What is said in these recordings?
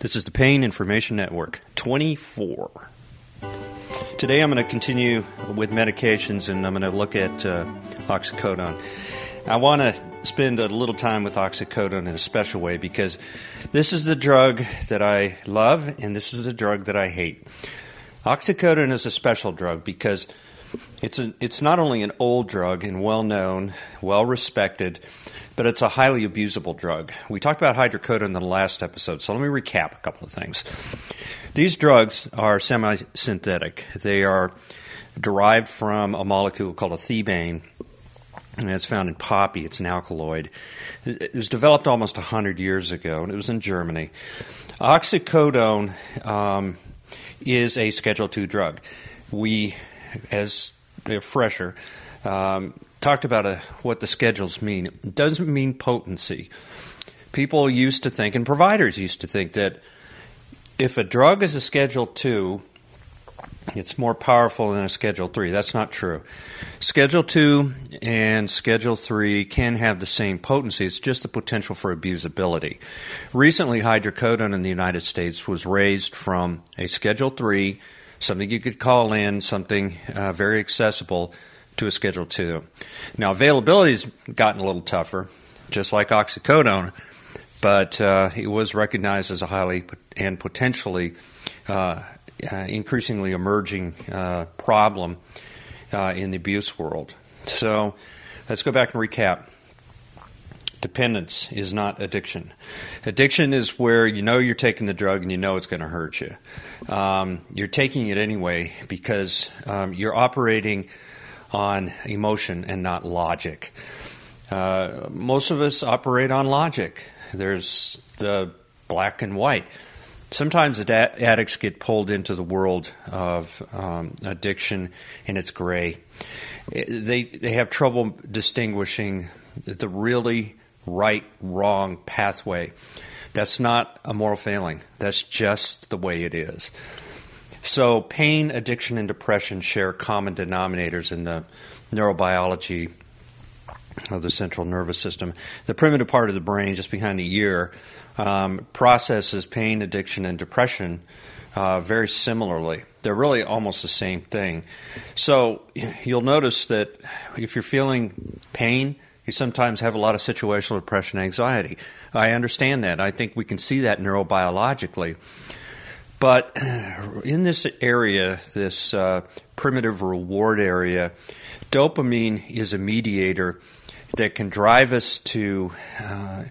This is the Pain Information Network 24. Today I'm going to continue with medications and I'm going to look at uh, oxycodone. I want to spend a little time with oxycodone in a special way because this is the drug that I love and this is the drug that I hate. Oxycodone is a special drug because it's a, it's not only an old drug and well known, well respected, but it's a highly abusable drug. We talked about hydrocodone in the last episode, so let me recap a couple of things. These drugs are semi synthetic, they are derived from a molecule called a thebaine. And it's found in poppy. It's an alkaloid. It was developed almost 100 years ago, and it was in Germany. Oxycodone um, is a Schedule II drug. We, as fresher, um, talked about a, uh, what the schedules mean. It doesn't mean potency. People used to think, and providers used to think, that if a drug is a Schedule 2, it's more powerful than a Schedule 3. That's not true. Schedule 2 and Schedule 3 can have the same potency, it's just the potential for abusability. Recently, hydrocodone in the United States was raised from a Schedule 3, something you could call in, something uh, very accessible, to a Schedule 2. Now, availability has gotten a little tougher, just like oxycodone, but uh, it was recognized as a highly and potentially uh, uh, increasingly emerging uh, problem uh, in the abuse world. So let's go back and recap. Dependence is not addiction. Addiction is where you know you're taking the drug and you know it's going to hurt you. Um, you're taking it anyway because um, you're operating on emotion and not logic. Uh, most of us operate on logic. There's the black and white. Sometimes addicts get pulled into the world of um, addiction and it's gray. They, they have trouble distinguishing the really right wrong pathway. That's not a moral failing, that's just the way it is. So, pain, addiction, and depression share common denominators in the neurobiology of the central nervous system. The primitive part of the brain, just behind the ear, um, processes pain, addiction, and depression uh, very similarly. They're really almost the same thing. So, you'll notice that if you're feeling pain, you sometimes have a lot of situational depression anxiety. I understand that. I think we can see that neurobiologically. But in this area, this uh, primitive reward area, dopamine is a mediator that can drive us to uh,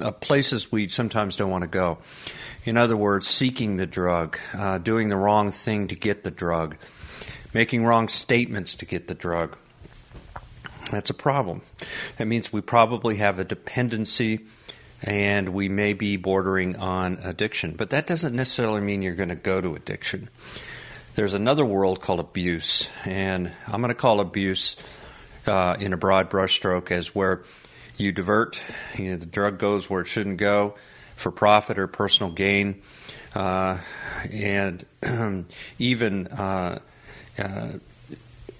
uh, places we sometimes don't want to go. In other words, seeking the drug, uh, doing the wrong thing to get the drug, making wrong statements to get the drug. That's a problem. That means we probably have a dependency and we may be bordering on addiction. But that doesn't necessarily mean you're going to go to addiction. There's another world called abuse, and I'm going to call abuse uh, in a broad brushstroke as where you divert, you know, the drug goes where it shouldn't go for profit or personal gain, uh, and even uh, uh,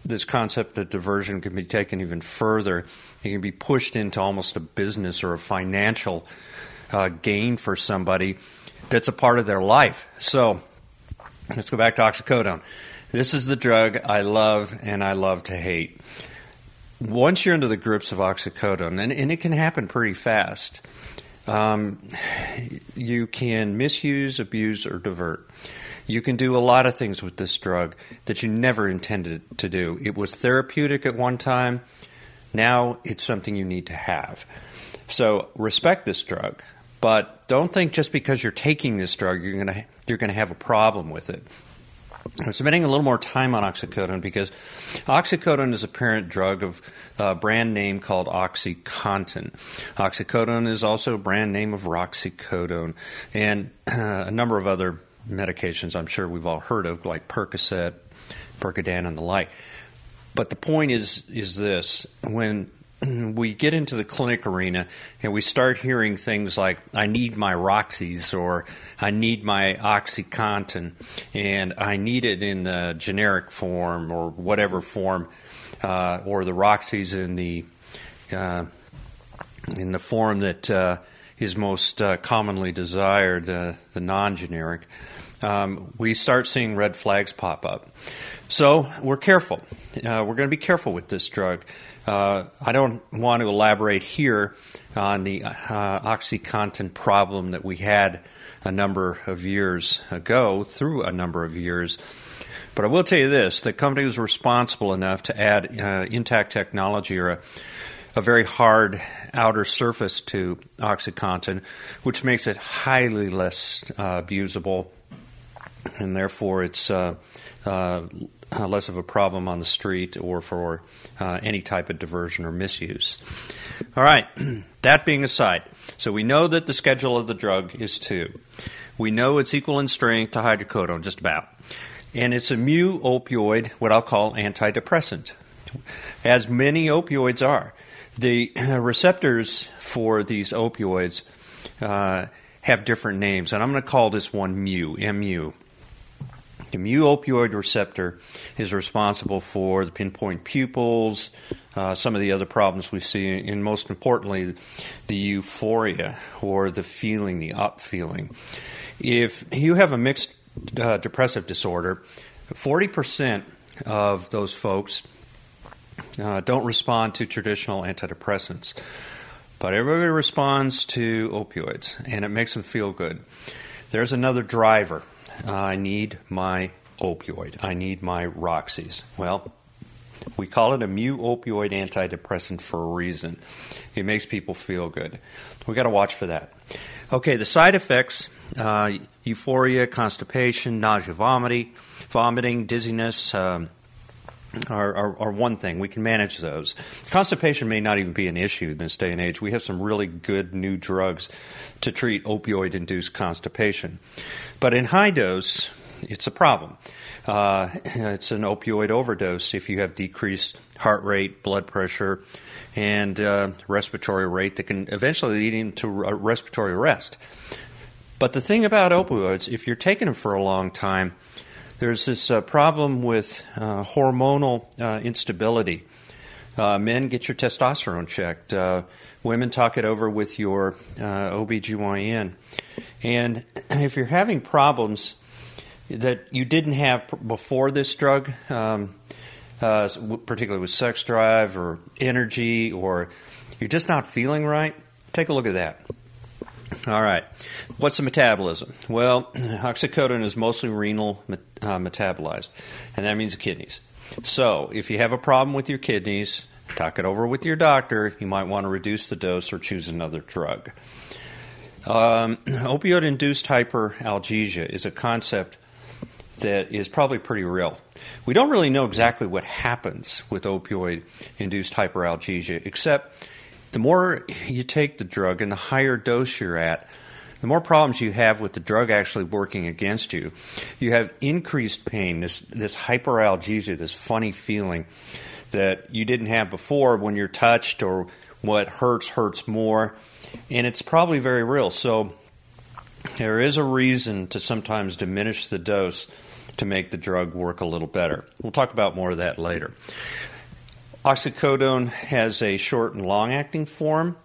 this concept of diversion can be taken even further. It can be pushed into almost a business or a financial uh, gain for somebody that's a part of their life. So let's go back to oxycodone. This is the drug I love and I love to hate. Once you're into the grips of oxycodone, and, and it can happen pretty fast, um, you can misuse, abuse, or divert. You can do a lot of things with this drug that you never intended to do. It was therapeutic at one time. Now it's something you need to have. So respect this drug, but don't think just because you're taking this drug you're going to you're going to have a problem with it. I'm spending a little more time on oxycodone because oxycodone is a parent drug of a brand name called OxyContin. Oxycodone is also a brand name of Roxicodone and a number of other medications I'm sure we've all heard of, like Percocet, Percodan, and the like. But the point is is this: when we get into the clinic arena and we start hearing things like "I need my Roxys" or "I need my OxyContin" and "I need it in the generic form" or whatever form, uh, or the Roxys in the uh, in the form that uh, is most uh, commonly desired, the non generic, um, we start seeing red flags pop up. So we're careful. Uh, we're going to be careful with this drug. Uh, I don't want to elaborate here on the uh, OxyContin problem that we had a number of years ago, through a number of years. But I will tell you this the company was responsible enough to add uh, intact technology or a, a very hard outer surface to OxyContin, which makes it highly less uh, abusable, and therefore it's uh, uh, less of a problem on the street or for uh, any type of diversion or misuse. All right, that being aside, so we know that the schedule of the drug is two. We know it's equal in strength to hydrocodone, just about and it's a mu opioid, what I'll call antidepressant, as many opioids are. The receptors for these opioids uh, have different names, and I'm going to call this one mu, mu. The mu opioid receptor is responsible for the pinpoint pupils, uh, some of the other problems we see, and most importantly, the euphoria or the feeling, the up feeling. If you have a mixed uh, depressive disorder, 40% of those folks uh, don't respond to traditional antidepressants. But everybody responds to opioids, and it makes them feel good. There's another driver. I need my opioid. I need my Roxy's. Well, we call it a mu opioid antidepressant for a reason. It makes people feel good. We got to watch for that. Okay, the side effects uh, euphoria, constipation, nausea, vomiting, vomiting dizziness. Um, are, are, are, one thing. We can manage those. Constipation may not even be an issue in this day and age. We have some really good new drugs to treat opioid induced constipation. But in high dose, it's a problem. Uh, it's an opioid overdose if you have decreased heart rate, blood pressure, and uh, respiratory rate that can eventually lead into a respiratory arrest. But the thing about opioids, if you're taking them for a long time, there's this uh, problem with uh, hormonal uh, instability. Uh, men, get your testosterone checked. Uh, women, talk it over with your OBGYN. And if you're having problems that you didn't have before this drug, um, uh, particularly with sex drive or energy, or you're just not feeling right, take a look at that. All right. What's the metabolism? Well, oxycodone is mostly renal uh, metabolized, and that means the kidneys. So, if you have a problem with your kidneys, talk it over with your doctor. You might want to reduce the dose or choose another drug. Um, opioid induced hyperalgesia is a concept that is probably pretty real. We don't really know exactly what happens with opioid induced hyperalgesia, except the more you take the drug and the higher dose you're at, the more problems you have with the drug actually working against you. You have increased pain, this, this hyperalgesia, this funny feeling that you didn't have before when you're touched or what hurts hurts more. And it's probably very real. So there is a reason to sometimes diminish the dose to make the drug work a little better. We'll talk about more of that later. Oxycodone has a short and long acting form,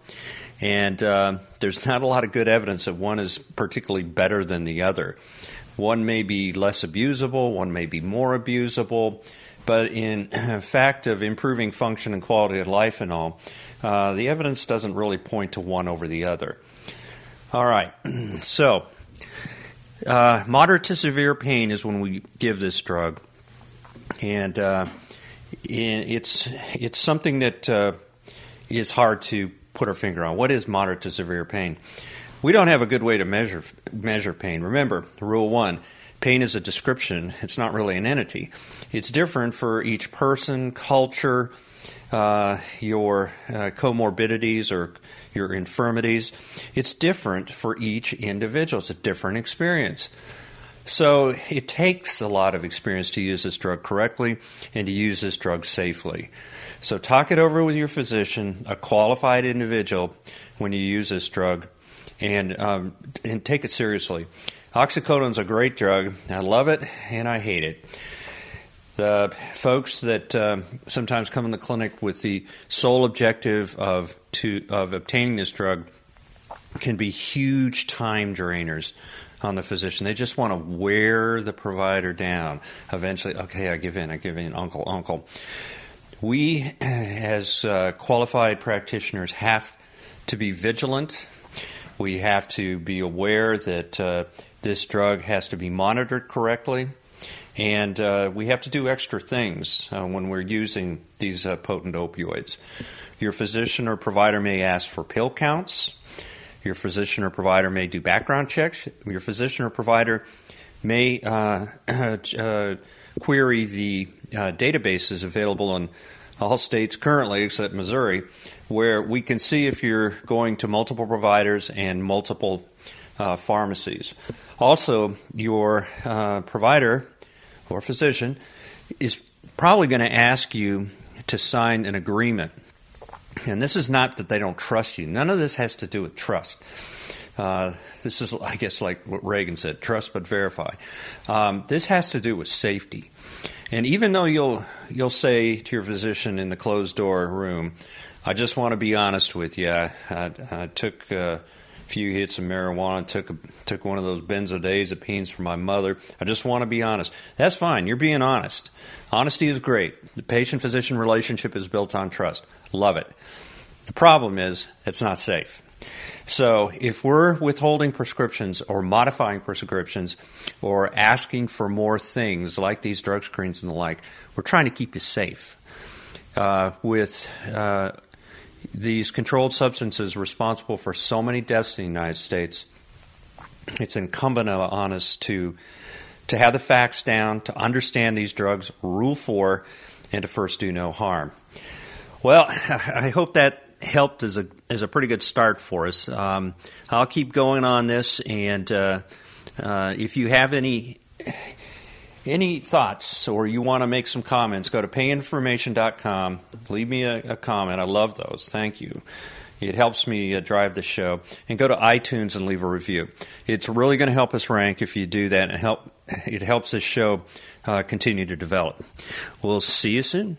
and uh, there's not a lot of good evidence that one is particularly better than the other. One may be less abusable, one may be more abusable, but in fact of improving function and quality of life and all, uh, the evidence doesn't really point to one over the other. All right, so uh, moderate to severe pain is when we give this drug, and uh, it's it's something that uh, is hard to put our finger on. What is moderate to severe pain? We don't have a good way to measure measure pain. Remember, rule one: pain is a description; it's not really an entity. It's different for each person, culture, uh, your uh, comorbidities or your infirmities. It's different for each individual. It's a different experience. So it takes a lot of experience to use this drug correctly and to use this drug safely. So talk it over with your physician, a qualified individual, when you use this drug, and um, and take it seriously. Oxycodone is a great drug. I love it and I hate it. The folks that um, sometimes come in the clinic with the sole objective of to of obtaining this drug can be huge time drainers on the physician. They just want to wear the provider down. Eventually, okay, I give in, I give in, uncle, uncle. We, as uh, qualified practitioners, have to be vigilant. We have to be aware that uh, this drug has to be monitored correctly. And uh, we have to do extra things uh, when we're using these uh, potent opioids. Your physician or provider may ask for pill counts. Your physician or provider may do background checks. Your physician or provider may uh, uh, query the uh, databases available in all states currently, except Missouri, where we can see if you're going to multiple providers and multiple uh, pharmacies. Also, your uh, provider or physician is probably going to ask you to sign an agreement and this is not that they don't trust you. None of this has to do with trust. Uh, this is, I guess, like what Reagan said: trust but verify. Um, this has to do with safety. And even though you'll you'll say to your physician in the closed door room, "I just want to be honest with you. I, I, I took a few hits of marijuana, took a, took one of those benzodiazepines for my mother. I just want to be honest." That's fine. You're being honest. Honesty is great. The patient-physician relationship is built on trust. Love it. The problem is it's not safe. So if we're withholding prescriptions or modifying prescriptions or asking for more things like these drug screens and the like, we're trying to keep you safe. Uh, with uh, these controlled substances responsible for so many deaths in the United States, it's incumbent on us to to have the facts down, to understand these drugs, rule four, and to first do no harm. Well, I hope that helped as a as a pretty good start for us. Um, I'll keep going on this, and uh, uh, if you have any any thoughts or you want to make some comments, go to paininformation.com. Leave me a, a comment. I love those. Thank you. It helps me uh, drive the show. And go to iTunes and leave a review. It's really going to help us rank if you do that, and help. It helps this show uh, continue to develop. We'll see you soon.